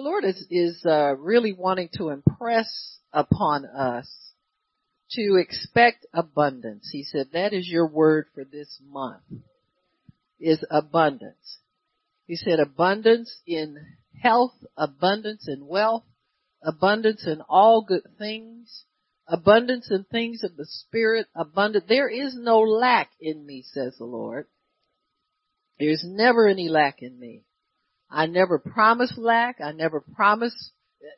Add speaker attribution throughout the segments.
Speaker 1: The Lord is, is uh, really wanting to impress upon us to expect abundance. He said that is your word for this month is abundance. He said abundance in health, abundance in wealth, abundance in all good things, abundance in things of the spirit, abundant. There is no lack in me, says the Lord. There's never any lack in me. I never promise lack. I never promise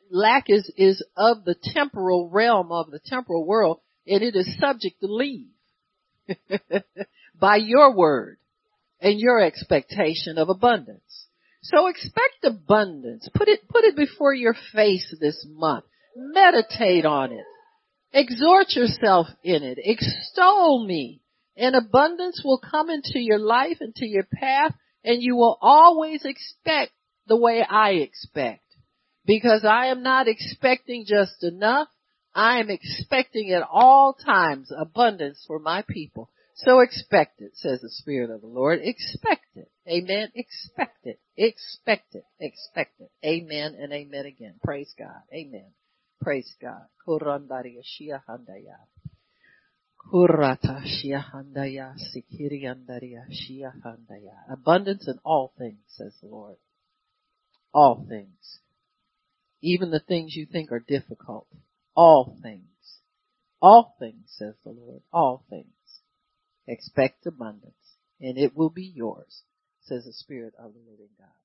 Speaker 1: lack is, is of the temporal realm of the temporal world and it is subject to leave by your word and your expectation of abundance. So expect abundance. Put it, put it before your face this month. Meditate on it. Exhort yourself in it. Extol me. And abundance will come into your life, into your path, and you will always expect the way I expect. Because I am not expecting just enough. I am expecting at all times abundance for my people. So expect it, says the Spirit of the Lord. Expect it. Amen. Expect it. Expect it. Expect it. Amen and amen again. Praise God. Amen. Praise God. Shia Abundance in all things, says the Lord. All things. Even the things you think are difficult. All things. All things, says the Lord. All things. Expect abundance and it will be yours, says the Spirit of the living God.